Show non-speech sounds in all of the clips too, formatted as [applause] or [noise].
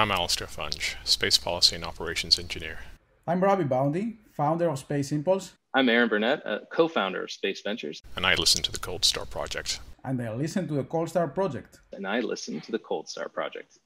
I'm Alistair Funge, Space Policy and Operations Engineer. I'm Robbie Boundy, founder of Space Impulse. I'm Aaron Burnett, a co-founder of Space Ventures. And I listen to the Cold Star Project. And I listen to the Cold Star Project. And I listen to the Cold Star Project.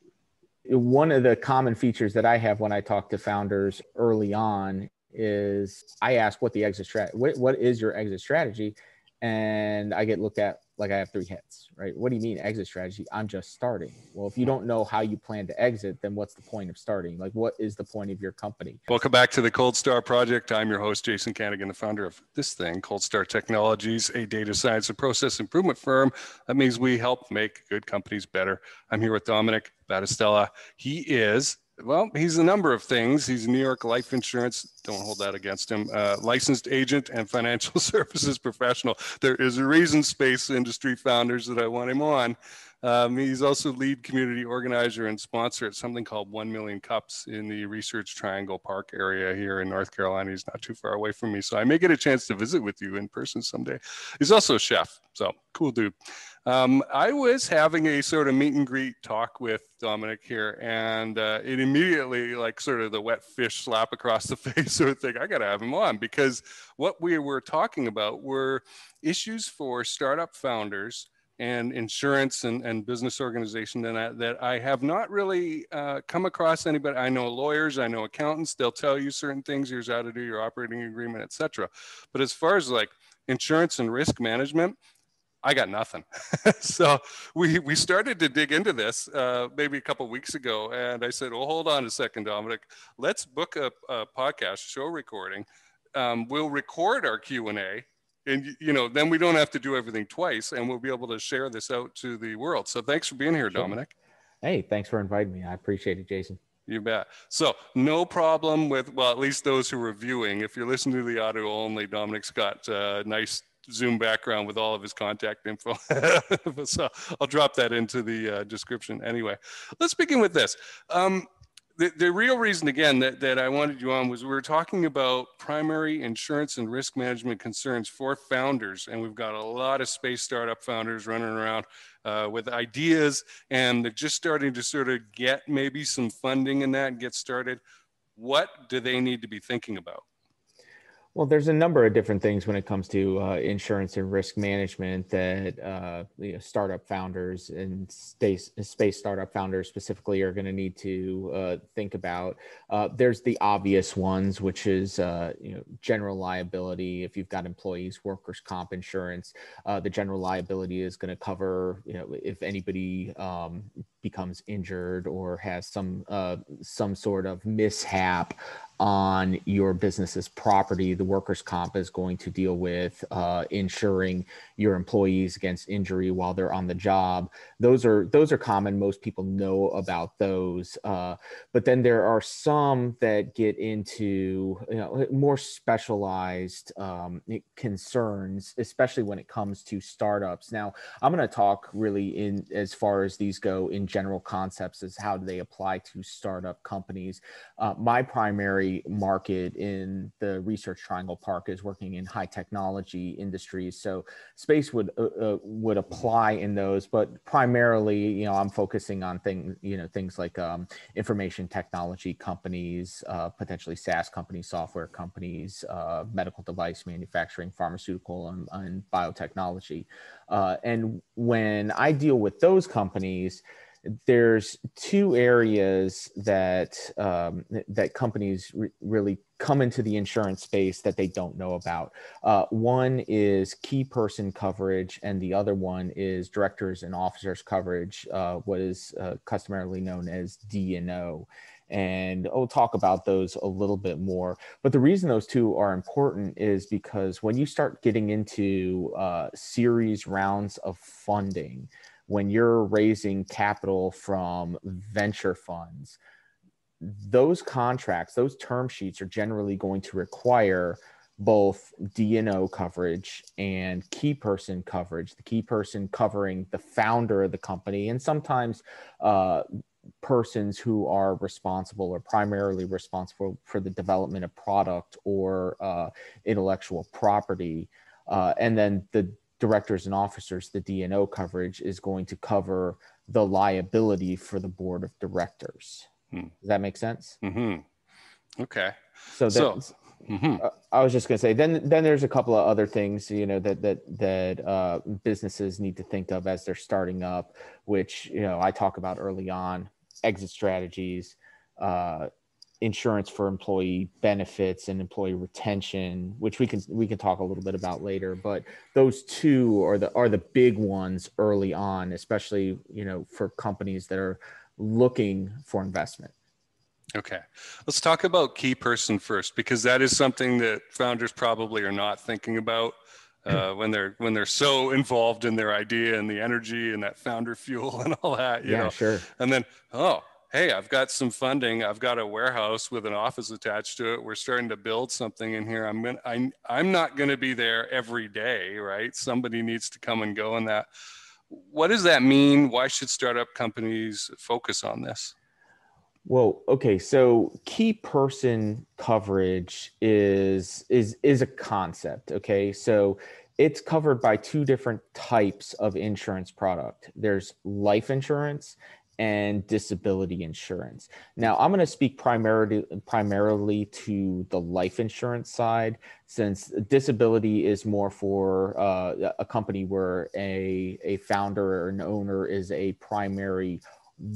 One of the common features that I have when I talk to founders early on is I ask what the exit strategy, what, what is your exit strategy? And I get looked at like I have three hits, right? What do you mean exit strategy? I'm just starting. Well, if you don't know how you plan to exit, then what's the point of starting? Like, what is the point of your company? Welcome back to the Cold Star Project. I'm your host, Jason Kanigan, the founder of this thing, Cold Star Technologies, a data science and process improvement firm. That means we help make good companies better. I'm here with Domenic Battistella. He is well, he's a number of things. He's New York life insurance, don't hold that against him, uh, licensed agent and financial [laughs] services professional. There is a reason, space industry founders, that I want him on. Um, he's also lead community organizer and sponsor at something called 1 Million Cups in the Research Triangle Park area here in North Carolina. He's not too far away from me, so I may get a chance to visit with you in person someday. He's also a chef, so cool dude. Um, I was having a sort of meet and greet talk with Domenic here, and uh, it immediately, like, sort of the wet fish slap across the [laughs] face sort of thing. I got to have him on because what we were talking about were issues for startup founders and insurance and, and business organization that I, that I have not really uh, come across anybody. I know lawyers, I know accountants. They'll tell you certain things. Here's how to do your operating agreement, etc. But as far as like insurance and risk management, I got nothing. [laughs] so we we started to dig into this uh, maybe a couple weeks ago, and I said, "Well, hold on a second, Domenic. Let's book a, a podcast show recording. Um, we'll record our Q and you know, then we don't have to do everything twice, and we'll be able to share this out to the world. So, thanks for being here, sure. Domenic. Hey, thanks for inviting me. I appreciate it, Jason. You bet. So no problem with well, at least those who are viewing. If you're listening to the audio only, Domenic's got a uh, nice Zoom background with all of his contact info. [laughs] so I'll drop that into the uh, description anyway. Let's begin with this. Um, the, the real reason, again, that, that I wanted you on was we were talking about primary insurance and risk management concerns for founders. And we've got a lot of space startup founders running around uh, with ideas and they're just starting to sort of get maybe some funding in that and get started. What do they need to be thinking about? Well, there's a number of different things when it comes to uh, insurance and risk management that uh, you know, startup founders and space, space startup founders specifically are going to need to uh, think about. Uh, there's the obvious ones, which is uh, you know general liability. If you've got employees, workers' comp insurance, uh, the general liability is going to cover you know if anybody um, becomes injured or has some some sort of mishap on your business's property. The workers' comp is going to deal with uh, insuring your employees against injury while they're on the job. Those are those are common. Most people know about those. Uh, but then there are some that get into you know, more specialized um, concerns, especially when it comes to startups. Now, I'm going to talk really in as far as these go in general concepts as how do they apply to startup companies. Uh, my primary market in the Research Triangle Park is working in high technology industries. So space would uh, uh, would apply in those, but primarily, you know, I'm focusing on things, you know, things like um, information technology companies, uh, potentially SaaS companies, software companies, uh, medical device manufacturing, pharmaceutical, and, and biotechnology. Uh, and when I deal with those companies, there's two areas that um, that companies re- really come into the insurance space that they don't know about. Uh, one is key person coverage, and the other one is directors and officers coverage, uh, what is uh, customarily known as D&O. And I'll talk about those a little bit more. But the reason those two are important is because when you start getting into uh, series rounds of funding, when you're raising capital from venture funds, those contracts, those term sheets are generally going to require both D&O coverage and key person coverage, the key person covering the founder of the company and sometimes uh, persons who are responsible or primarily responsible for the development of product or uh, intellectual property. Uh, and then the directors and officers, the D&O coverage is going to cover the liability for the board of directors. Hmm. Does that make sense? hmm Okay. So, So- that, hmm uh, I was just going to say, then then there's a couple of other things, you know, that that that uh, businesses need to think of as they're starting up, which you know I talk about early on, exit strategies, uh, insurance for employee benefits and employee retention, which we can we can talk a little bit about later. But those two are the are the big ones early on, especially you know for companies that are looking for investment. Okay. Let's talk about key person first, because that is something that founders probably are not thinking about uh, [clears throat] when they're when they're so involved in their idea and the energy and that founder fuel [laughs] and all that. You yeah, know, sure. and then oh hey i've got some funding. I've got a warehouse with an office attached to it. We're starting to build something in here. I'm gonna I, i'm not going to be there every day right? Somebody needs to come and go in that. What does that mean? Why should startup companies focus on this? Well, okay, so key person coverage is is is a concept, okay? So it's covered by two different types of insurance product. There's life insurance and disability insurance. Now, I'm going to speak primarily primarily to the life insurance side since disability is more for uh, a company where a a founder or an owner is a primary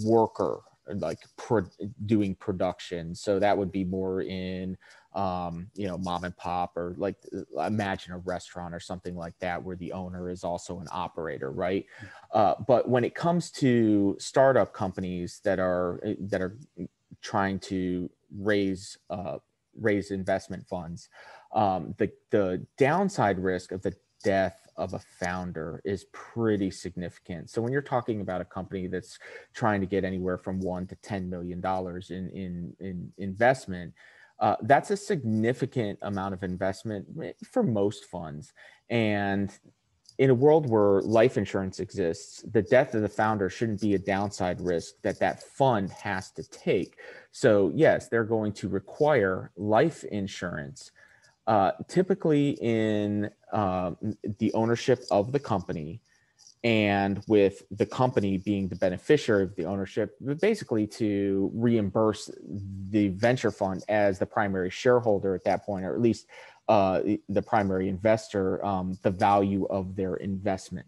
worker like pro- doing production so that would be more in um you know mom and pop or like imagine a restaurant or something like that where the owner is also an operator right uh, but when it comes to startup companies that are that are trying to raise uh, raise investment funds um, the the downside risk of the death of a founder is pretty significant. So when you're talking about a company that's trying to get anywhere from one to ten million dollars in in in investment, uh, that's a significant amount of investment for most funds. And in a world where life insurance exists, the death of the founder shouldn't be a downside risk that that fund has to take. So yes, they're going to require life insurance uh, typically in uh, the ownership of the company and with the company being the beneficiary of the ownership, basically to reimburse the venture fund as the primary shareholder at that point, or at least uh, the primary investor, um, the value of their investment.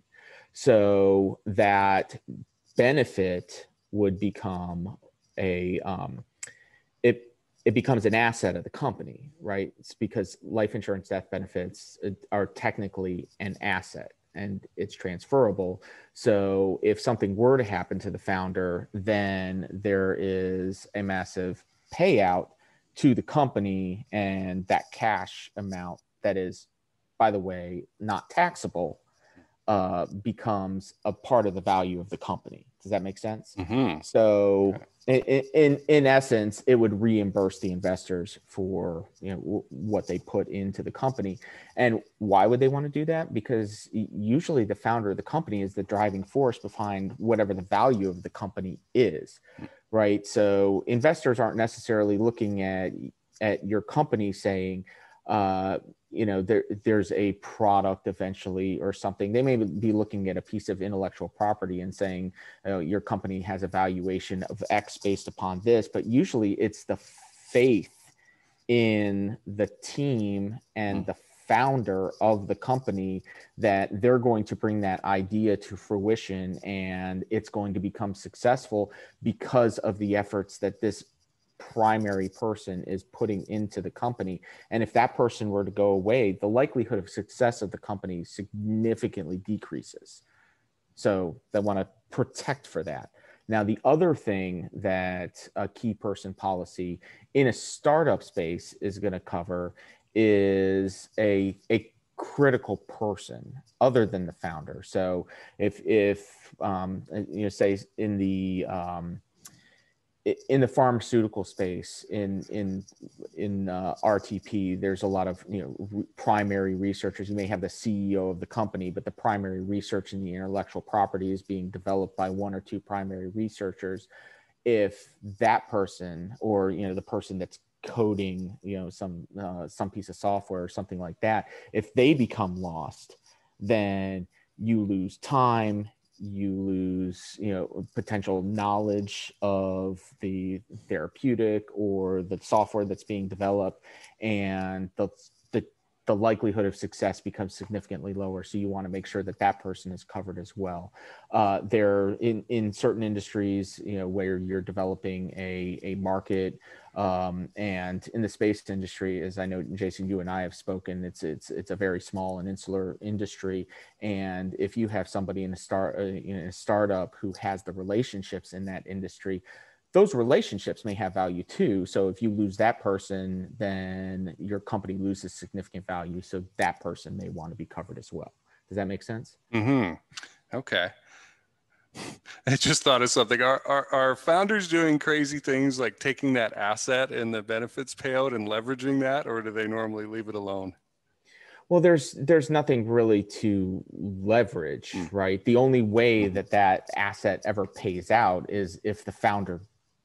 So that benefit would become a um, it it becomes an asset of the company, right? It's because life insurance death benefits are technically an asset and it's transferable. So if something were to happen to the founder, then there is a massive payout to the company and that cash amount that is, by the way, not taxable uh, becomes a part of the value of the company. Does that make sense? Mm-hmm. So in, in in essence, it would reimburse the investors for you know w- what they put into the company. And why would they want to do that? Because usually the founder of the company is the driving force behind whatever the value of the company is, right? So investors aren't necessarily looking at at your company saying, uh, you know there there's a product eventually or something. They may be looking at a piece of intellectual property and saying know, your company has a valuation of x based upon this but usually it's the faith in the team and hmm. the founder of the company that they're going to bring that idea to fruition and it's going to become successful because of the efforts that this primary person is putting into the company. And if that person were to go away, the likelihood of success of the company significantly decreases. So they want to protect for that. Now, the other thing that a key person policy in a startup space is going to cover is a, a critical person other than the founder. So if, if um, you know, say in the, um, in the pharmaceutical space in in in uh, RTP there's a lot of you know re- primary researchers. You may have the CEO of the company but the primary research in the intellectual property is being developed by one or two primary researchers. If that person or you know the person that's coding you know some uh, some piece of software or something like that if they become lost then you lose time you lose you know potential knowledge of the therapeutic or the software that's being developed and the the, likelihood of success becomes significantly lower so you want to make sure that that person is covered as well uh, there in in certain industries you know where you're developing a a market um, and in the space industry, as I know, Jason, you and I have spoken, it's it's it's a very small and insular industry. And if you have somebody in a start uh, in a startup who has the relationships in that industry, those relationships may have value too. So if you lose that person, then your company loses significant value. So that person may want to be covered as well. Does that make sense? Mm-hmm. Okay. I just thought of something. Are, are, are founders doing crazy things like taking that asset and the benefits payout and leveraging that, or do they normally leave it alone? Well, there's there's nothing really to leverage, mm. right? The only way mm-hmm. that that asset ever pays out is if the founder.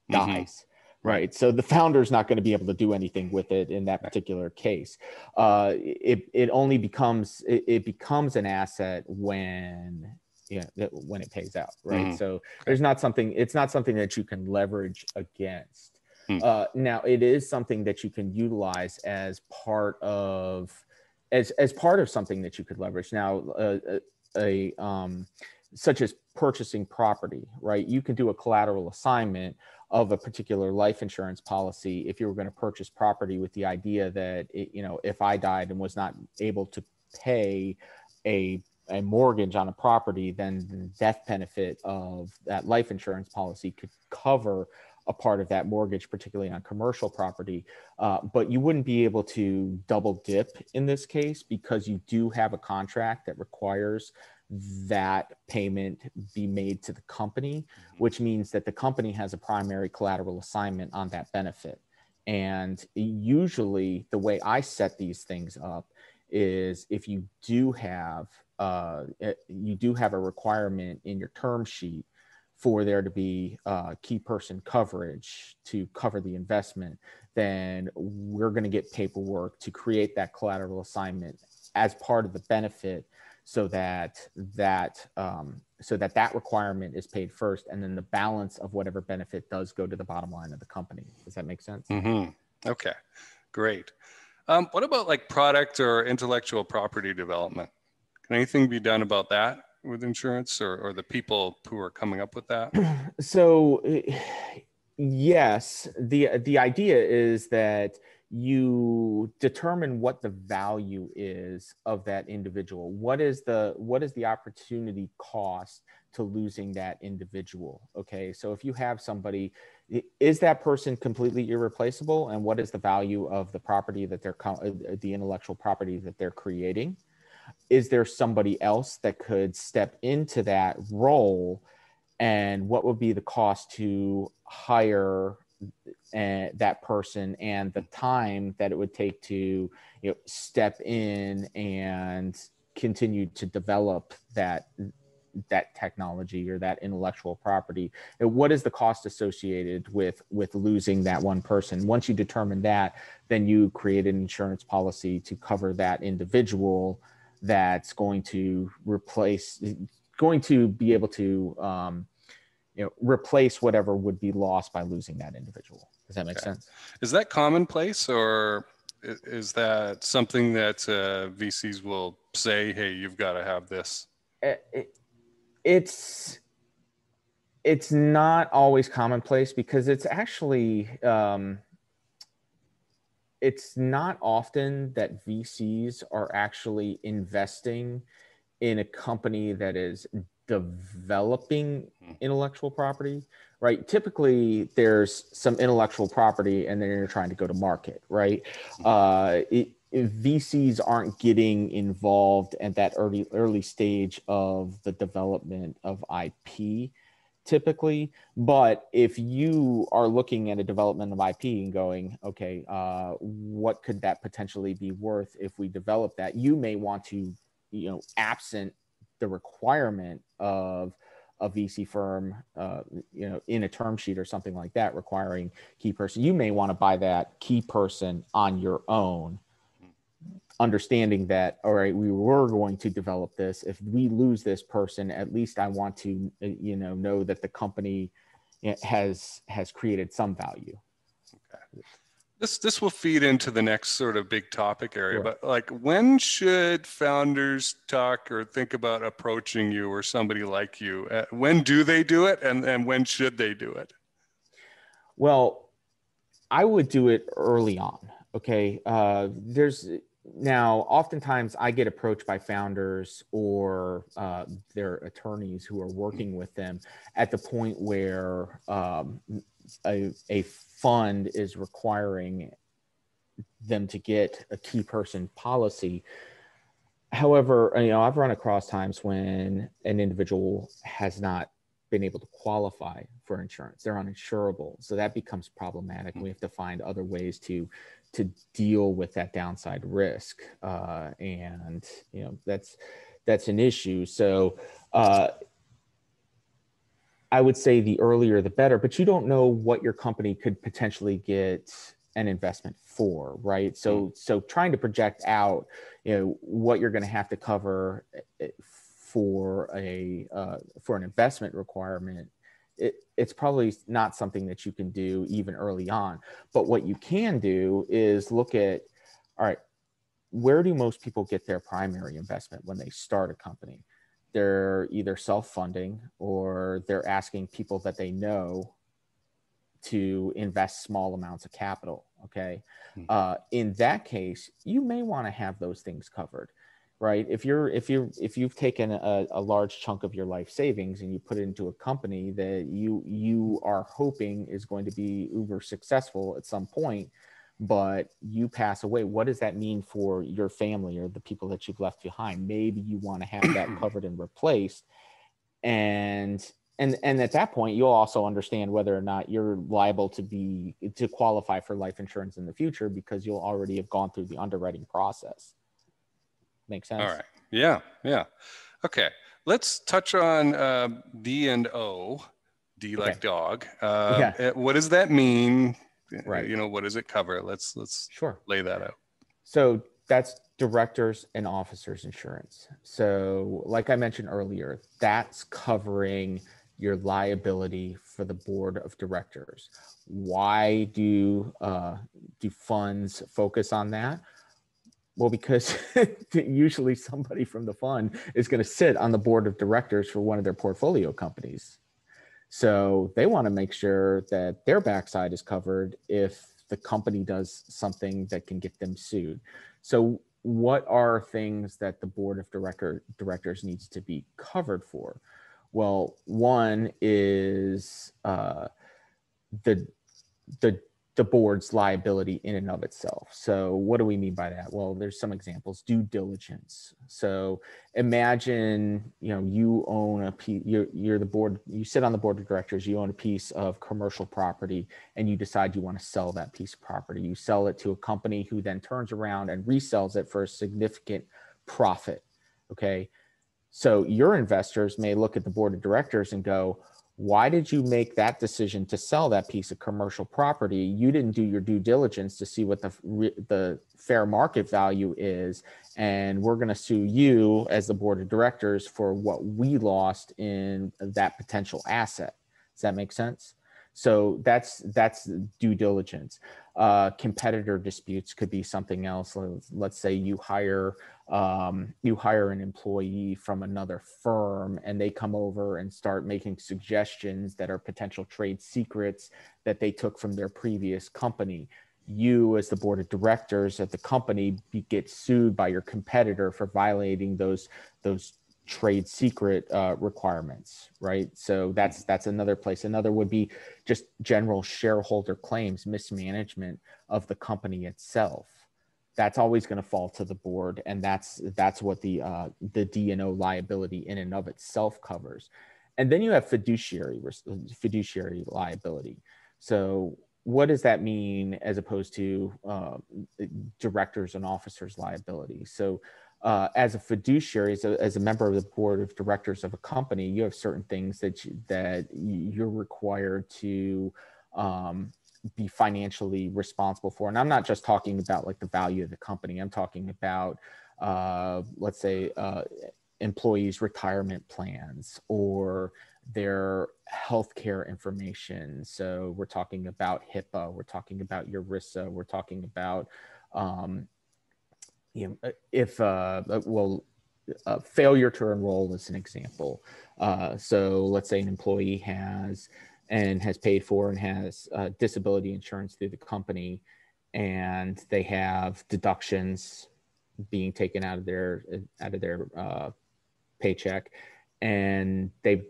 Dies. Mm-hmm right so the founder is not going to be able to do anything with it in that particular case uh, it, it only becomes it, it, becomes an asset when you know, when it pays out, right? Mm-hmm. So there's not something, it's not something that you can leverage against. Mm. Uh, now it is something that you can utilize as part of, as, as part of something that you could leverage. Now, uh, a, a um, such as purchasing property, right? You can do a collateral assignment of a particular life insurance policy if you were going to purchase property with the idea that it, you know if I died and was not able to pay a a mortgage on a property, then the death benefit of that life insurance policy could cover a part of that mortgage, particularly on commercial property. Uh, but you wouldn't be able to double dip in this case because you do have a contract that requires that payment be made to the company, mm-hmm. which means that the company has a primary collateral assignment on that benefit. And usually, the way I set these things up is if you do have uh, you do have a requirement in your term sheet for there to be uh, key person coverage to cover the investment, then we're going to get paperwork to create that collateral assignment as part of the benefit so that that um, so that that requirement is paid first and then the balance of whatever benefit does go to the bottom line of the company. Does that make sense? Mm-hmm. okay. Great. Um, what about like product or intellectual property development? Can anything be done about that with insurance or, or the people who are coming up with that? [clears throat] So, yes, the the idea is that you determine what the value is of that individual. What is the what is the opportunity cost to losing that individual? Okay, so if you have somebody is that person completely irreplaceable and what is the value of the property that they're uh, the intellectual property that they're creating is there somebody else that could step into that role? And what would be the cost to hire uh, that person and the time that it would take to you know step in and continue to develop that that technology or that intellectual property? And what is the cost associated with with losing that one person? Once you determine that then you create an insurance policy to cover that individual that's going to replace going to be able to um, you know replace whatever would be lost by losing that individual. Does that make okay. sense? Is that commonplace or is that something that uh, vcs will say hey you've got to have this it, it, it's it's not always commonplace because it's actually um, it's not often that VCs are actually investing in a company that is developing hmm. intellectual property, right? Typically, there's some intellectual property and then you're trying to go to market, right? Hmm. Uh, it, VCs aren't getting involved at that early early stage of the development of IP typically. But if you are looking at a development of IP and going, okay, uh, what could that potentially be worth if we develop that? You may want to, you know, absent the requirement of a VC firm, uh, you know, in a term sheet or something like that, requiring key person. You may want to buy that key person on your own understanding that all right we were going to develop this if we lose this person at least i want to uh, you know know that the company eh, has has created some value this this will feed into the next sort of big topic area Sure. but like when should founders talk or think about approaching you or somebody like you uh, when do they do it and and when should they do it Well, I would do it early on. Okay. Uh, there's now oftentimes I get approached by founders or uh, their attorneys who are working with them at the point where um, a, a fund is requiring them to get a key person policy. However, you know, I've run across times when an individual has not been able to qualify for insurance. They're uninsurable. So that becomes problematic. We have to find other ways to to deal with that downside risk. Uh, and you know, that's that's an issue. So uh, I would say the earlier the better, but you don't know what your company could potentially get an investment for, right? So so trying to project out, you know, what you're going to have to cover eh, for a uh, for an investment requirement it, it's probably not something that you can do even early on. But what you can do is look at all right where do most people get their primary investment when they start a company? They're either self-funding or they're asking people that they know to invest small amounts of capital okay? Hmm. uh, in that case you may want to have those things covered right? If you're if you're if you've taken a, a large chunk of your life savings and you put it into a company that you you are hoping is going to be uber successful at some point but you pass away what does that mean for your family or the people that you've left behind? Maybe you want to have that [clears throat] covered and replaced. And and and at that point you'll also understand whether or not you're liable to be to qualify for life insurance in the future because you'll already have gone through the underwriting process Makes sense. All right. Yeah. Yeah. Okay. Let's touch on uh, D and O. D like Okay. dog. Uh, Yeah. uh, What does that mean? Right. You know, what does it cover? Let's let's Sure. lay that out. So that's directors and officers insurance. So, like I mentioned earlier, that's covering your liability for the board of directors. Why do uh, do funds focus on that? Well, because [laughs] usually somebody from the fund is going to sit on the board of directors for one of their portfolio companies. So they want to make sure that their backside is covered if the company does something that can get them sued. So what are things that the board of director directors needs to be covered for? Well, one is uh, the the the board's liability in and of itself. So what do we mean by that? Well, there's some examples. Due diligence. So imagine you know you own a piece. You're, you're the board. You sit on the board of directors. You own a piece of commercial property, and you decide you want to sell that piece of property. You sell it to a company who then turns around and resells it for a significant profit. Okay. So your investors may look at the board of directors and go, why did you make that decision to sell that piece of commercial property? You didn't do your due diligence to see what the the fair market value is, and we're going to sue you as the board of directors for what we lost in that potential asset. Does that make sense? So that's that's due diligence. Uh, competitor disputes could be something else. Let's, let's say you hire um, you hire an employee from another firm and they come over and start making suggestions that are potential trade secrets that they took from their previous company. You, as the board of directors at the company, get sued by your competitor for violating those those trade secret uh, requirements, right? So that's that's another place. Another would be just general shareholder claims, mismanagement of the company itself that's always going to fall to the board and that's that's what the uh, the D&O liability in and of itself covers. And then you have fiduciary fiduciary liability. So what does that mean as opposed to uh, directors and officers liability? So uh, as a fiduciary as a, as a member of the board of directors of a company you have certain things that you, that you're required to um, be financially responsible for. And I'm not just talking about like the value of the company. I'm talking about, uh, let's say, uh, employees' retirement plans or their healthcare information. So we're talking about HIPAA, we're talking about ERISA, we're talking about, um, you know, if uh, well, failure to enroll is an example. Uh, so let's say an employee has and has paid for and has uh, disability insurance through the company, and they have deductions being taken out of their out of their uh, paycheck, and they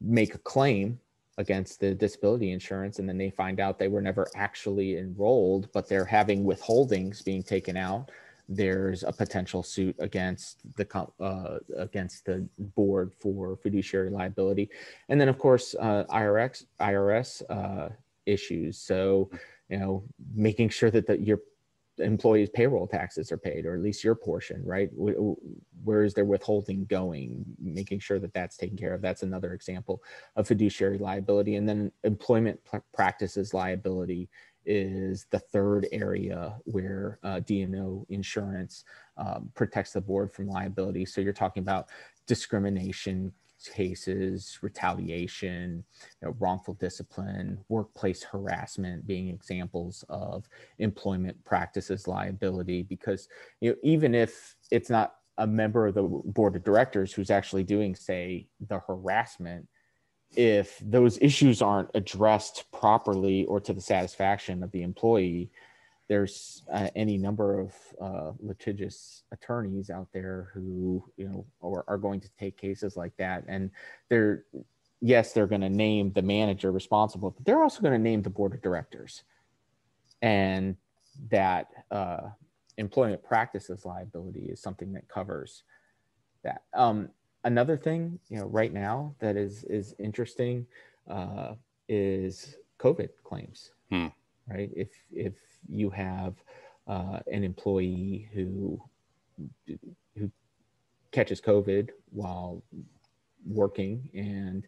make a claim against the disability insurance, and then they find out they were never actually enrolled, but they're having withholdings being taken out there's a potential suit against the uh, against the board for fiduciary liability, and then of course uh, IRS IRS uh, issues. So you know, making sure that the, your employees' payroll taxes are paid, or at least your portion, right? Where is their withholding going? Making sure that that's taken care of. That's another example of fiduciary liability, and then employment practices liability is the third area where uh, D&O insurance um, protects the board from liability. So you're talking about discrimination cases, retaliation, you know, wrongful discipline, workplace harassment being examples of employment practices liability. Because you know, even if it's not a member of the board of directors who's actually doing, say, the harassment, if those issues aren't addressed properly or to the satisfaction of the employee, there's uh, any number of uh, litigious attorneys out there who you know are, are going to take cases like that, and they're yes, they're going to name the manager responsible, but they're also going to name the board of directors, and that uh, employment practices liability is something that covers that. Um, another thing, you know, right now that is is interesting uh, is COVID claims. Hmm. Right, if if you have uh, an employee who who catches COVID while working, and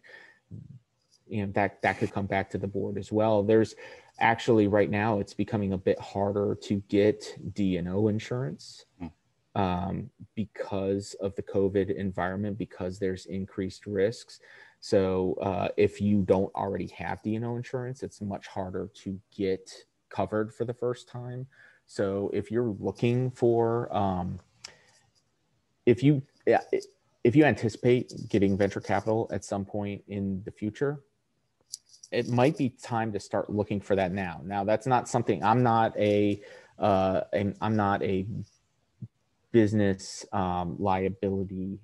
you know that that could come back to the board as well. There's actually right now it's becoming a bit harder to get D and O insurance. Hmm um, because of the COVID environment, because there's increased risks. So uh, if you don't already have D&O insurance, it's much harder to get covered for the first time. So if you're looking for, um, if you if you anticipate getting venture capital at some point in the future, it might be time to start looking for that now. Now that's not something I'm not a uh, I'm not a business um, liability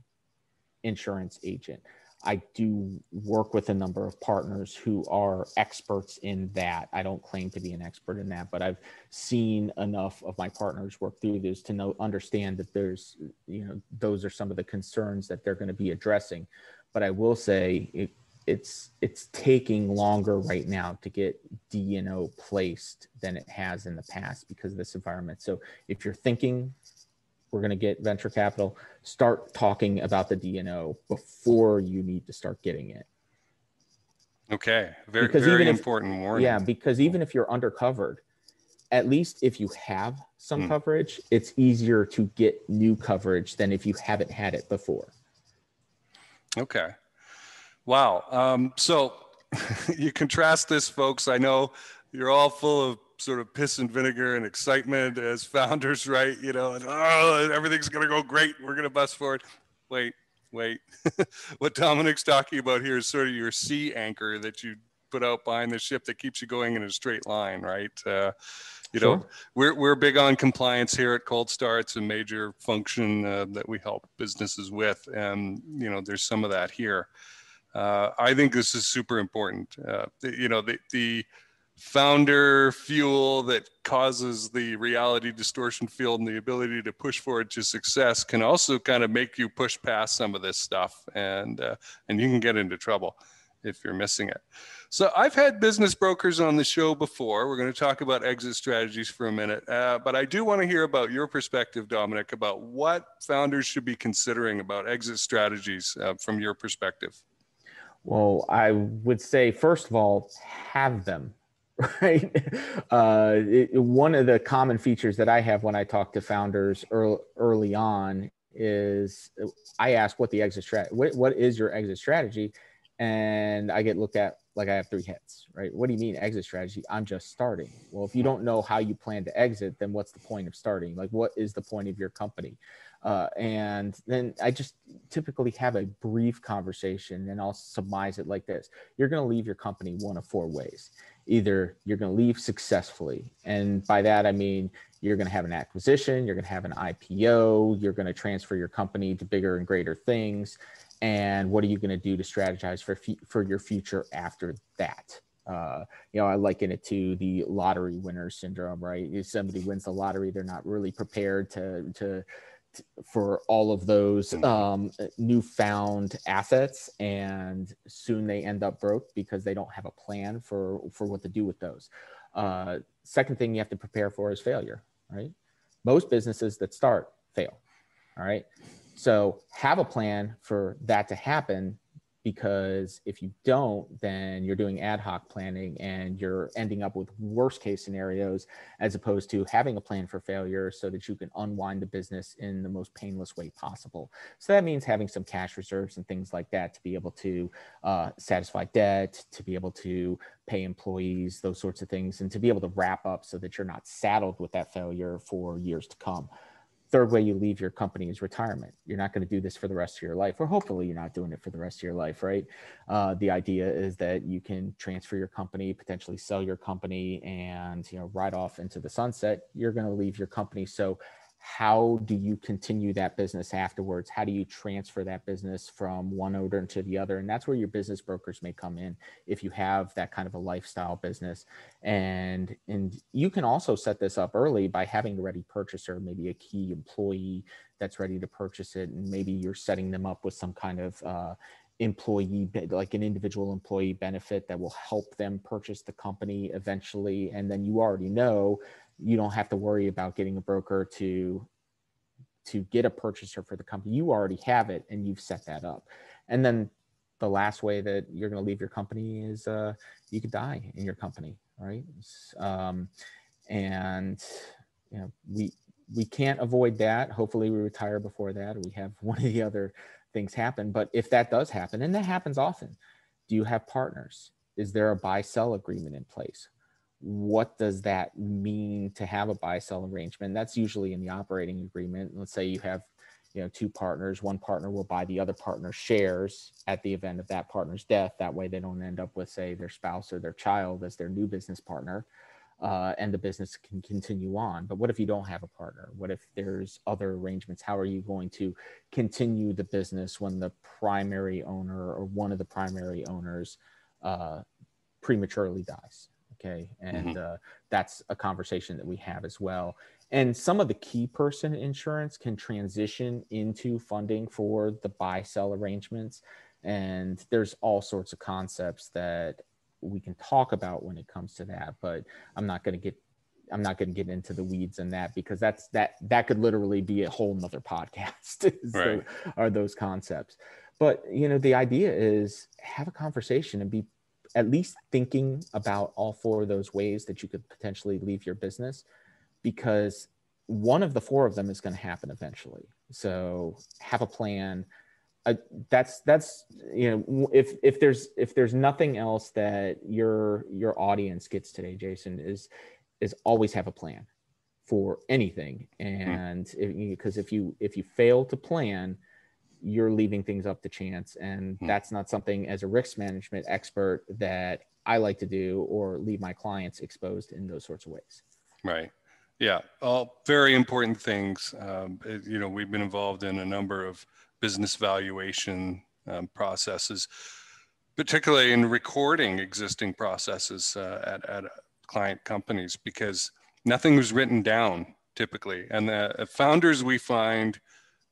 insurance agent. I do work with a number of partners who are experts in that. I don't claim to be an expert in that, but I've seen enough of my partners work through this to know understand that there's you know those are some of the concerns that they're going to be addressing. But I will say it, it's it's taking longer right now to get D&O placed than it has in the past because of this environment. So if you're thinking we're going to get venture capital start talking about the D&O before you need to start getting it. Okay very because very important if, warning. yeah because even if you're undercovered at least if you have some mm. coverage it's easier to get new coverage than if you haven't had it before. Okay. Wow um, so [laughs] you contrast this folks. I know you're all full of sort of piss and vinegar and excitement as founders, right? You know, and oh, everything's going to go great. We're going to bust forward. Wait, wait. [laughs] what Domenic's talking about here is sort of your sea anchor that you put out behind the ship that keeps you going in a straight line, right? Uh, you sure. know, we're, we're big on compliance here at Cold Star. It's a major function uh, that we help businesses with. And, you know, there's some of that here. Uh, I think this is super important. Uh, you know, the, the, founder fuel that causes the reality distortion field and the ability to push forward to success can also kind of make you push past some of this stuff and uh, and you can get into trouble if you're missing it. So i've had business brokers on the show before. We're going to talk about exit strategies for a minute uh, but i do want to hear about your perspective domenic about what founders should be considering about exit strategies uh, from your perspective. Well i would say first of all have them [laughs] right? Uh, it, one of the common features that I have when I talk to founders early, early on is I ask what the exit strategy, what, what is your exit strategy? And I get looked at like I have three heads, right? What do you mean exit strategy? I'm just starting. Well, if you don't know how you plan to exit, then what's the point of starting? Like, what is the point of your company? Uh, and then I just typically have a brief conversation and I'll surmise it like this You're going to leave your company one of four ways. Either you're going to leave successfully. And by that, I mean you're going to have an acquisition, you're going to have an IPO, you're going to transfer your company to bigger and greater things. And what are you going to do to strategize for, for your future after that? Uh, you know, I liken it to the lottery winner syndrome, right? If somebody wins the lottery, they're not really prepared to, to, for all of those mm-hmm. um, newfound assets and soon they end up broke because they don't have a plan for for what to do with those. Uh, second thing you have to prepare for is failure right? Most businesses that start fail all right? So have a plan for that to happen because if you don't, then you're doing ad hoc planning and you're ending up with worst case scenarios as opposed to having a plan for failure so that you can unwind the business in the most painless way possible. So that means having some cash reserves and things like that to be able to uh, satisfy debt, to be able to pay employees, those sorts of things, and to be able to wrap up so that you're not saddled with that failure for years to come third way you leave your company is retirement. You're not going to do this for the rest of your life, or hopefully you're not doing it for the rest of your life, right? Uh, the idea is that you can transfer your company, potentially sell your company, and you know ride off into the sunset. You're going to leave your company, so how do you continue that business afterwards? How do you transfer that business from one owner to the other? And that's where your business brokers may come in if you have that kind of a lifestyle business. And and you can also set this up early by having a ready purchaser maybe a key employee that's ready to purchase it. And maybe you're setting them up with some kind of uh, employee like an individual employee benefit that will help them purchase the company eventually. And then you already know you don't have to worry about getting a broker to to get a purchaser for the company. You already have it and you've set that up. And then the last way that you're going to leave your company is uh, you could die in your company right? Um, and you know we we can't avoid that. Hopefully we retire before that or we have [laughs] one of the other things happen. But if that does happen and that happens often do you have partners? Is there a buy sell agreement in place what does that mean to have a buy sell arrangement? That's usually in the operating agreement. Let's say you have you know two partners. One partner will buy the other partner's shares at the event of that partner's death. That way they don't end up with say their spouse or their child as their new business partner uh, and the business can continue on. But what if you don't have a partner? What if there's other arrangements? How are you going to continue the business when the primary owner or one of the primary owners uh, prematurely dies Okay. And mm-hmm. uh, that's a conversation that we have as well. And some of the key person insurance can transition into funding for the buy sell arrangements. And there's all sorts of concepts that we can talk about when it comes to that, but I'm not going to get I'm not going to get into the weeds in that because that's that that could literally be a whole nother podcast. [laughs] so, right. Are those concepts? But you know, the idea is have a conversation and be at least thinking about all four of those ways that you could potentially leave your business because one of the four of them is going to happen eventually. So have a plan. Uh, that's that's you know if if there's if there's nothing else that your your audience gets today jason is is always have a plan for anything. Hmm. and because if, if you if you fail to plan you're leaving things up to chance and hmm. that's not something as a risk management expert that i like to do or leave my clients exposed in those sorts of ways. Right. Yeah all very important things. Um, you know we've been involved in a number of business valuation um, processes particularly in recording existing processes uh, at, at client companies because nothing was written down typically. And the founders we find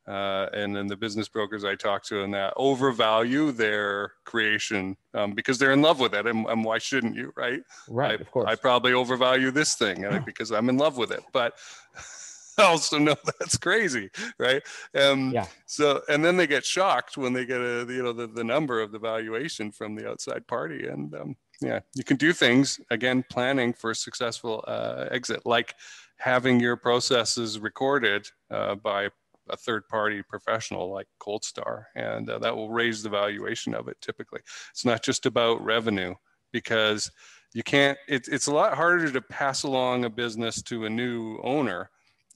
uh, and then the business brokers I talk to and that overvalue their creation um, because they're in love with it. And, and, why shouldn't you, right? Right, I, of course. I probably overvalue this thing because I'm in love with it, but [laughs] I also know [laughs] that's crazy, right? Um, yeah. So, and then they get shocked when they get a, you know, the, the number of the valuation from the outside party, and um, yeah, you can do things again, planning for a successful uh, exit, like having your processes recorded uh, by a third party professional like Cold Star, and uh, that will raise the valuation of it typically. It's not just about revenue because you can't, it, it's a lot harder to pass along a business to a new owner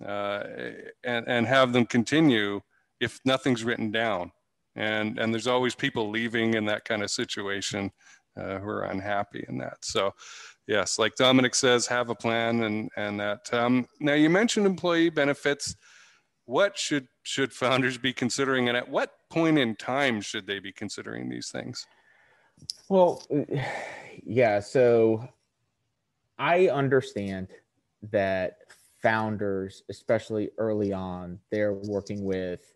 uh, and, and have them continue if nothing's written down. And, and there's always people leaving in that kind of situation uh, who are unhappy in that. So, yes, like Domenic says, have a plan and and that. Um, now, you mentioned employee benefits. What should should founders be considering, and at what point in time should they be considering these things? Well, yeah. So I understand that founders, especially early on, they're working with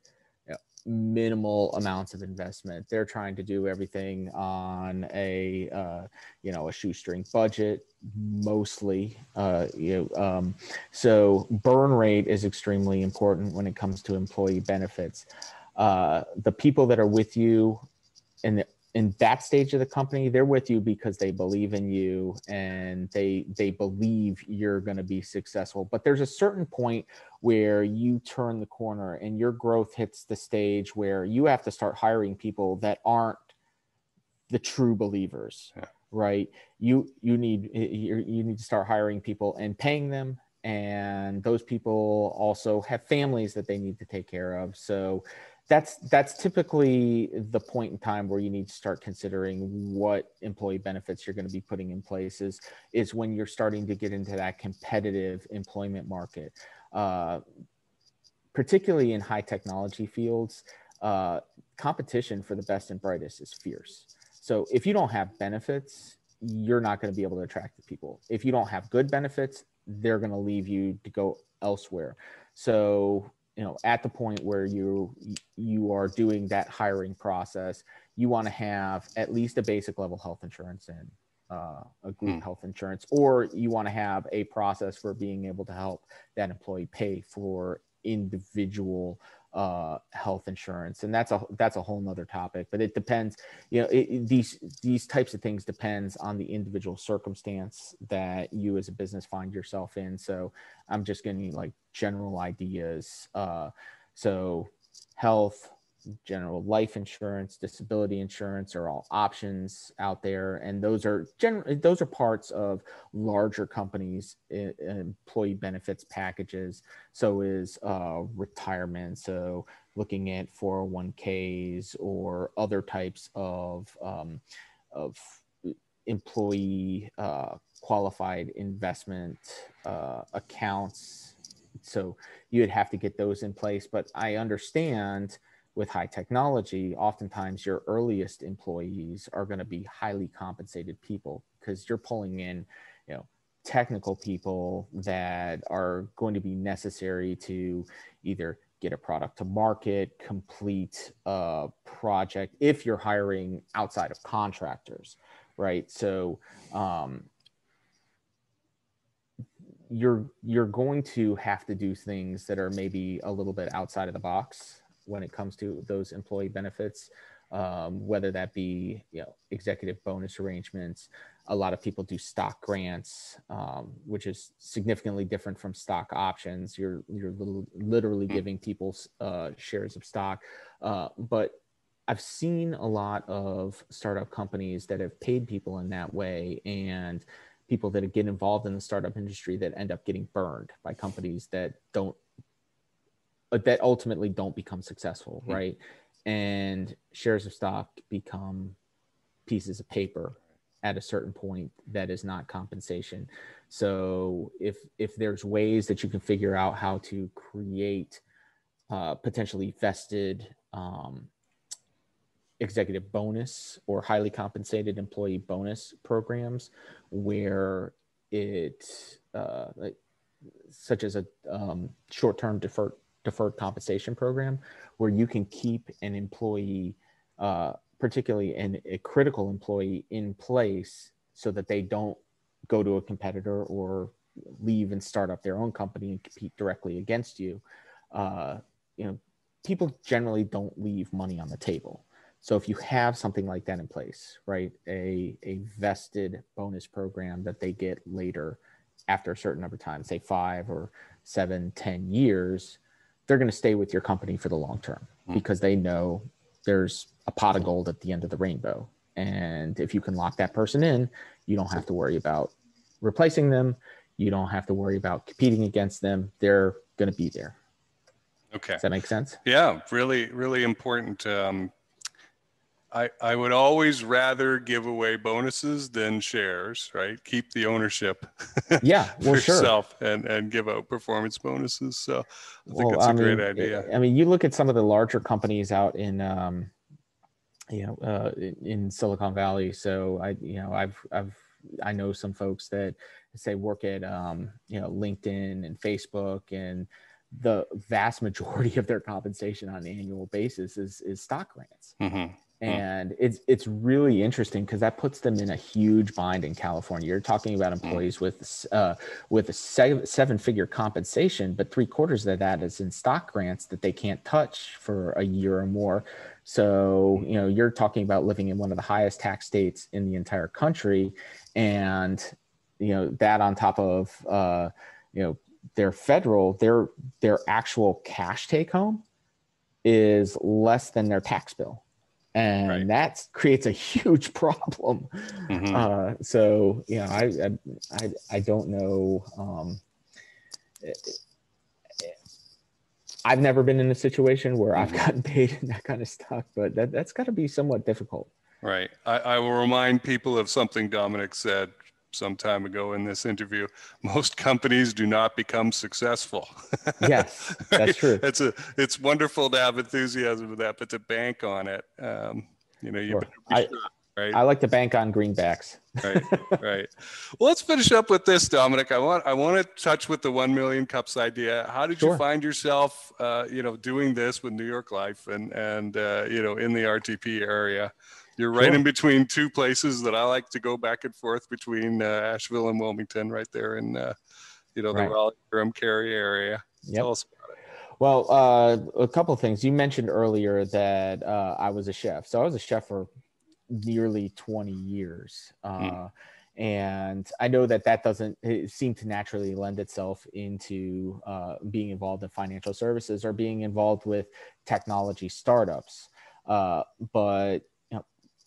minimal amounts of investment. They're trying to do everything on a uh, you know a shoestring budget mostly. Uh, you know, um, so burn rate is extremely important when it comes to employee benefits. Uh, the people that are with you in the in that stage of the company they're with you because they believe in you and they they believe you're going to be successful. But there's a certain point where you turn the corner and your growth hits the stage where you have to start hiring people that aren't the true believers yeah. right? You you need you need to start hiring people and paying them. And those people also have families that they need to take care of. So that's that's typically the point in time where you need to start considering what employee benefits you're going to be putting in place is, is when you're starting to get into that competitive employment market. Uh, particularly in high technology fields uh, competition for the best and brightest is fierce. So if you don't have benefits you're not going to be able to attract the people. If you don't have good benefits they're going to leave you to go elsewhere. So you know at the point where you you are doing that hiring process you want to have at least a basic level health insurance and uh, a group mm. health insurance or you want to have a process for being able to help that employee pay for individual uh, health insurance, and that's a that's a whole nother topic. But it depends. You know, it, it, these these types of things depends on the individual circumstance that you as a business find yourself in. So I'm just getting like general ideas. Uh, so health, general life insurance, disability insurance are all options out there, and those are generally those are parts of larger companies' employee benefits packages. So is uh, retirement. So looking at 401ks or other types of um, of employee uh, qualified investment uh, accounts. So you would have to get those in place. But I understand with high technology, oftentimes your earliest employees are going to be highly compensated people because you're pulling in, you know, technical people that are going to be necessary to either get a product to market, complete a project if you're hiring outside of contractors, right? So um, you're you're going to have to do things that are maybe a little bit outside of the box when it comes to those employee benefits, um, whether that be you know executive bonus arrangements. A lot of people do stock grants, um, which is significantly different from stock options. You're you're literally hmm. giving people uh, shares of stock, uh, but I've seen a lot of startup companies that have paid people in that way and people that get involved in the startup industry that end up getting burned by companies that don't that ultimately don't become successful, mm-hmm. right? And shares of stock become pieces of paper at a certain point that is not compensation. So if if there's ways that you can figure out how to create uh, potentially vested um, executive bonus or highly compensated employee bonus programs where it uh, like, such as a um, short-term deferred deferred compensation program where you can keep an employee, uh, particularly an, a critical employee, in place so that they don't go to a competitor or leave and start up their own company and compete directly against you. Uh, you know, people generally don't leave money on the table. So if you have something like that in place, right, a, a vested bonus program that they get later after a certain number of time, say five or seven, ten years, they're going to stay with your company for the long term Mm. because they know there's a pot of gold at the end of the rainbow. And if you can lock that person in, you don't have to worry about replacing them. You don't have to worry about competing against them. They're going to be there. Okay. Does that make sense? Yeah, really, really important. Um, I, I would always rather give away bonuses than shares, right? Keep the ownership [laughs] Yeah, for well, sure. yourself and, and give out performance bonuses. So I think Well, that's a I great idea. I mean, you look at some of the larger companies out in, um, you know, uh, in Silicon Valley. So I, you know, I've, I've, I know some folks that say work at, um, you know, LinkedIn and Facebook, and the vast majority of their compensation on an annual basis is is stock grants. Mhm. And it's it's really interesting because that puts them in a huge bind in California. You're talking about employees with uh, with a seven, seven figure compensation, but three quarters of that is in stock grants that they can't touch for a year or more. So you know you're talking about living in one of the highest tax states in the entire country, and you know that on top of uh, you know their federal their their actual cash take home is less than their tax bill and Right. that creates a huge [laughs] problem Mhm. uh, so you know I, I i don't know um i've never been in a situation where i've Mhm. gotten paid in that kind of stuff but that, that's got to be somewhat difficult Right. I, I will remind people of something Domenic said some time ago in this interview. [laughs] Most companies do not become successful. [laughs] yes that's true It's a it's wonderful to have enthusiasm for that, but to bank on it, um, you know, you Sure. I- sure, right? i like to bank on greenbacks right, [laughs] right. Well, let's finish up with this, Domenic. I want I want to touch with the one million cups idea. How did you find yourself, uh, you know, doing this with New York Life and and uh, you know in the RTP area? You're right Sure. in between two places that I like to go back and forth between uh, Asheville and Wilmington, right there in uh, you know the Right. Raleigh Durham Cary area. Yep. Tell us about it. Well, uh, a couple of things. You mentioned earlier that uh, I was a chef. So I was a chef for nearly 20 years. Uh, And I know that that doesn't seem to naturally lend itself into uh, being involved in financial services or being involved with technology startups. Uh, but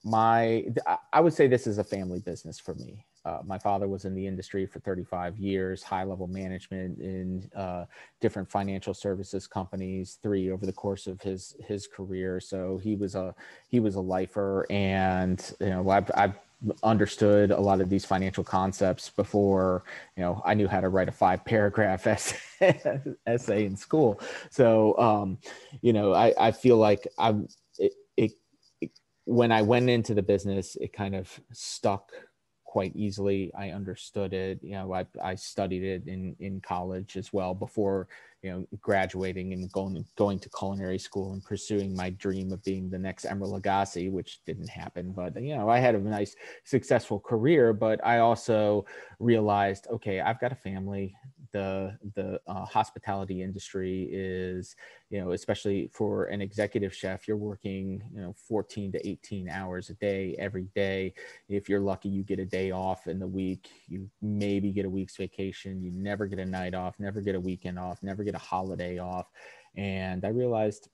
my, I- would say this is a family business for me. Uh, my father was in the industry for 35 years, high level management in uh, different financial services companies, three over the course of his his career. So he was a he was a lifer, and you know I've, I've understood a lot of these financial concepts before you know I knew how to write a five paragraph [laughs] essay, essay in school. So um, you know I, I feel like I'm when I went into the business, it kind of stuck quite easily. I understood it. You know, I, I studied it in, in college as well before, you know, graduating and going going to culinary school and pursuing my dream of being the next Emeril Lagasse, which didn't happen. But you know, I had a nice successful career, but I also realized, okay, I've got a family. The the uh, hospitality industry is, you know, especially for an executive chef, you're working, you know, 14 to 18 hours a day every day. If you're lucky you get a day off in the week. You maybe get a week's vacation. You never get a night off never get a weekend off never get a holiday off. And i realized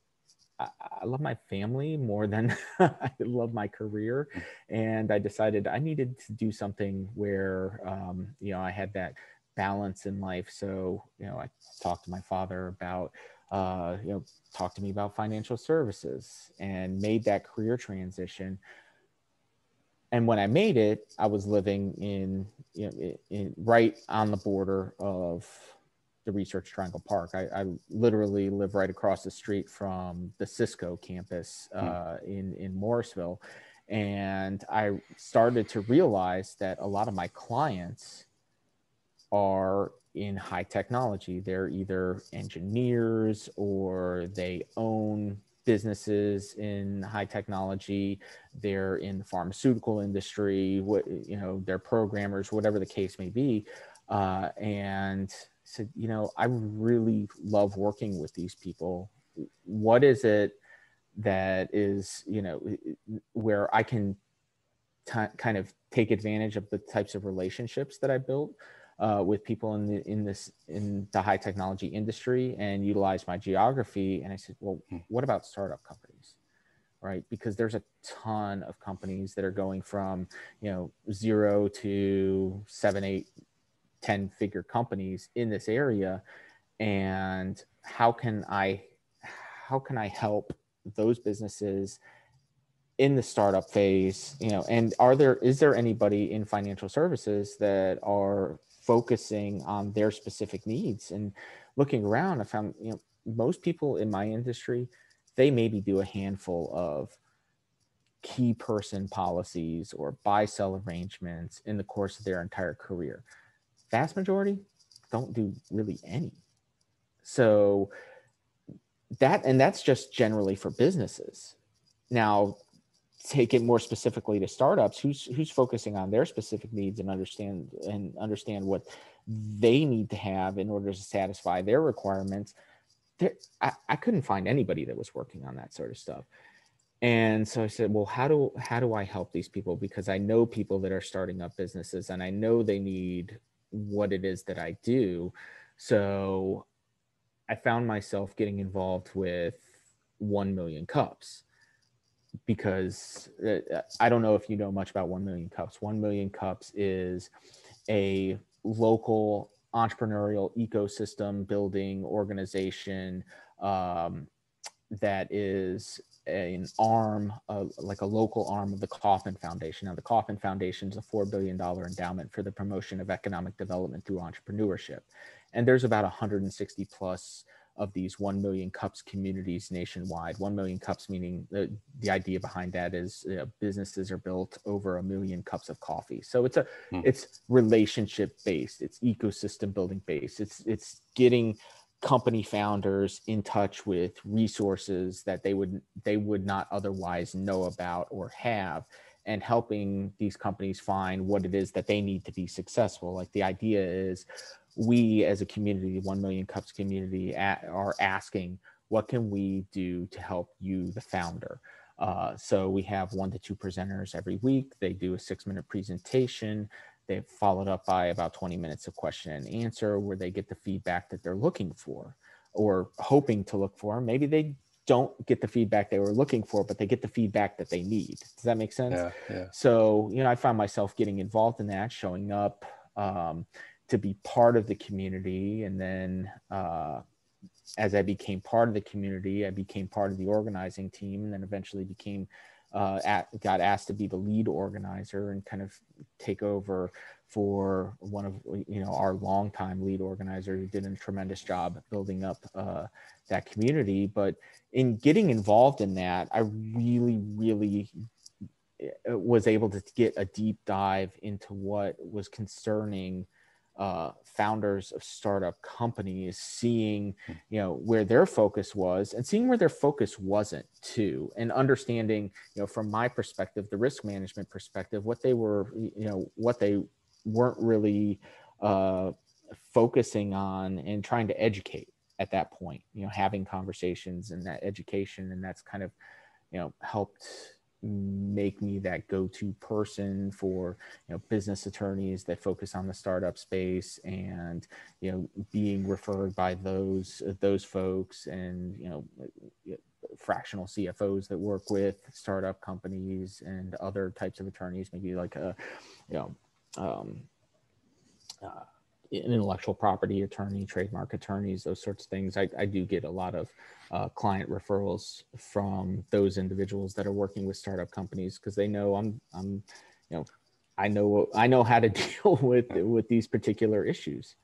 i, I love my family more than [laughs] i love my career. And i decided i needed to do something where um, you know i had that balance in life. So you know i talked to my father about uh, you know talk to me about financial services and made that career transition. And when I made it, I was living in, you know, in, in right on the border of the Research Triangle Park. I, I literally live right across the street from the Cisco campus uh, in in Morrisville, and I started to realize that a lot of my clients are in high technology. They're either engineers or they own businesses in high technology. They're in the pharmaceutical industry what you know they're programmers whatever the case may be. Uh, and said you know i really love working with these people. What is it that is you know where i can t- kind of take advantage of the types of relationships that i built uh, with people in the in this in the high technology industry and utilize my geography. And i said well Hmm. what about startup companies? Right? Because there's a ton of companies that are going from you know zero to seven eight ten figure companies in this area. And how can i how can i help those businesses in the startup phase? You know and are there is there anybody in financial services that are focusing on their specific needs. And looking around i found you know most people in my industry they maybe do a handful of key person policies or buy sell arrangements in the course of their entire career. Vast majority don't do really any. So that and that's just generally for businesses. Now take it more specifically to startups who's who's focusing on their specific needs and understand and understand what they need to have in order to satisfy their requirements there I, I couldn't find anybody that was working on that sort of stuff. And so i said well how do how do i help these people? Because i know people that are starting up businesses and i know they need what it is that i do. So i found myself getting involved with 1 million cups because uh, I don't know if you know much about 1 million cups. 1 million cups is a local entrepreneurial ecosystem building organization um, that is an arm like a local arm of the Kauffman Foundation. Now, the Kauffman Foundation is a $4 billion endowment for the promotion of economic development through entrepreneurship. And there's about 160 plus of these 1 million cups communities nationwide. 1 million cups meaning the, the idea behind that is you know, businesses are built over a million cups of coffee. So it's a Hmm. it's relationship based it's ecosystem building based. It's it's getting company founders in touch with resources that they would they would not otherwise know about or have and helping these companies find what it is that they need to be successful. Like the idea is we as a community, 1 Million Cups community, a- are asking, what can we do to help you, the founder? Uh, so we have one to two presenters every week. They do a six minute presentation. They've followed up by about 20 minutes of question and answer where they get the feedback that they're looking for or hoping to look for. Maybe they don't get the feedback they were looking for, but they get the feedback that they need. Does that make sense? Yeah, yeah. So, you know, I found myself getting involved in that, showing up um, to be part of the community. And then uh, as I became part of the community, I became part of the organizing team and then eventually became, uh, at, got asked to be the lead organizer and kind of take over for one of, you know, our longtime lead organizer who did a tremendous job building up uh, that community. But in getting involved in that, I really, really uh, was able to get a deep dive into what was concerning uh, founders of startup companies, seeing you know where their focus was and seeing where their focus wasn't too, and understanding you know from my perspective, the risk management perspective, what they were you know what they weren't really uh, focusing on and trying to educate at that point. You know, having conversations and that education, and that's kind of you know helped make me that go-to person for you know business attorneys that focus on the startup space and you know being referred by those those folks and you know fractional CFOs that work with startup companies and other types of attorneys maybe like a you know um, uh, intellectual property attorney, trademark attorneys, those sorts of things. I, I do get a lot of uh, client referrals from those individuals that are working with startup companies because they know I'm, I'm, you know, I know I know how to [laughs] deal with with these particular issues.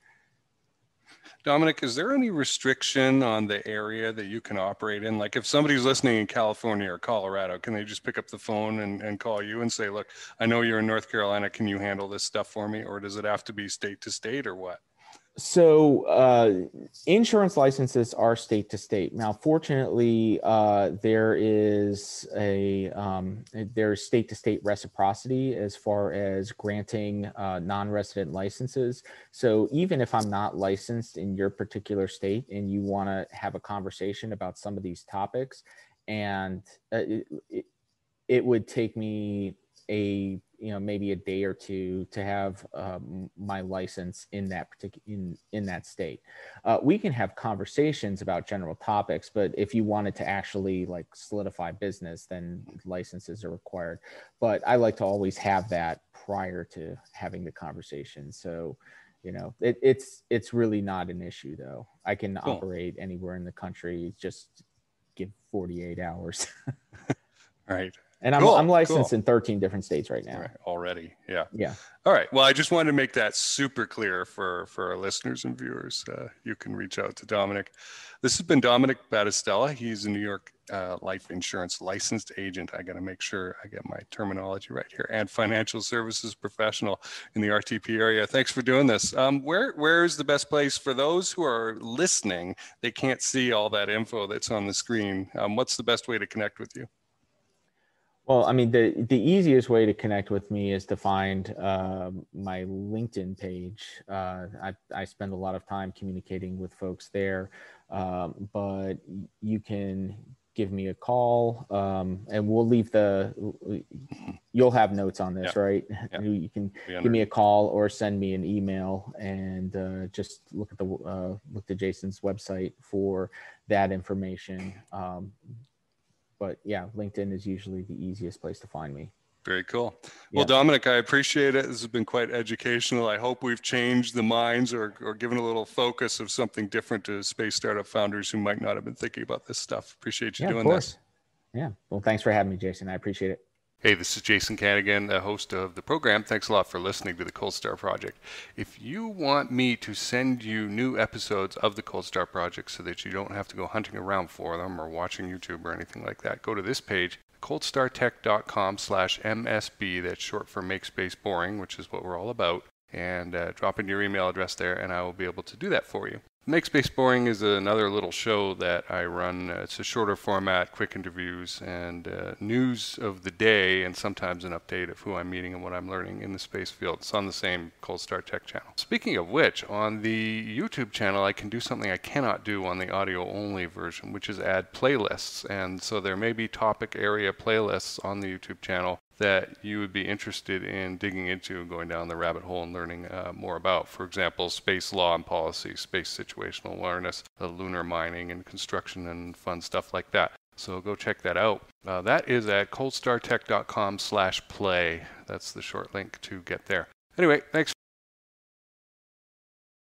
Domenic, is there any restriction on the area that you can operate in? Like if somebody's listening in California or Colorado, can they just pick up the phone and, and call you and say, look, I know you're in North Carolina. Can you handle this stuff for me? Or does it have to be state to state or what? So uh, insurance licenses are state to state. Now, fortunately, uh, there is a um, there's state to state reciprocity as far as granting uh, non-resident licenses. So even if I'm not licensed in your particular state and you want to have a conversation about some of these topics, and uh, it, it, it would take me a you know maybe a day or two to have um, my license in that particular in in that state. Uh, we can have conversations about general topics but if you wanted to actually like solidify business then licenses are required. But i like to always have that prior to having the conversation. So you know it, it's it's really not an issue though. I can cool. operate anywhere in the country just give 48 hours. [laughs] Right and I'm, cool, I'm licensed cool. in 13 different states right now. Right, already. Yeah. Yeah. All right. Well, I just wanted to make that super clear for, for our listeners and viewers. Uh, you can reach out to Domenic. This has been Domenic Battistella. He's a New York uh, life insurance licensed agent. I got to make sure I get my terminology right here and financial services professional in the RTP area. Thanks for doing this. Um, where, where is the best place for those who are listening? They can't see all that info that's on the screen. Um, what's the best way to connect with you? Well, I mean, the the easiest way to connect with me is to find uh, my LinkedIn page. Uh, I, I spend a lot of time communicating with folks there, um, but you can give me a call, um, and we'll leave the. You'll have notes on this, yeah. right? Yeah. You can give me a call or send me an email, and uh, just look at the uh, look to Jason's website for that information. Um, but yeah, LinkedIn is usually the easiest place to find me. Very cool. Well, yeah. Domenic, I appreciate it. This has been quite educational. I hope we've changed the minds or, or given a little focus of something different to space startup founders who might not have been thinking about this stuff. Appreciate you yeah, doing this. Yeah. Well, thanks for having me, Jason. I appreciate it. Hey, this is Jason Kanigan, the host of the program. Thanks a lot for listening to the Cold Star Project. If you want me to send you new episodes of the Cold Star Project so that you don't have to go hunting around for them or watching YouTube or anything like that, go to this page, coldstartech.com slash MSB. That's short for Make Space Boring, which is what we're all about. And uh, drop in your email address there, and I will be able to do that for you. Make Space Boring is another little show that I run. Uh, it's a shorter format, quick interviews, and uh, news of the day, and sometimes an update of who I'm meeting and what I'm learning in the space field. It's on the same Cold Star Tech channel. Speaking of which, on the YouTube channel, I can do something I cannot do on the audio only version, which is add playlists. And so there may be topic area playlists on the YouTube channel that you would be interested in digging into and going down the rabbit hole and learning uh, more about. For example, space law and policy, space situational awareness, lunar mining and construction and fun stuff like that. So go check that out. Uh, that is at coldstartech.com slash play. That's the short link to get there. Anyway, thanks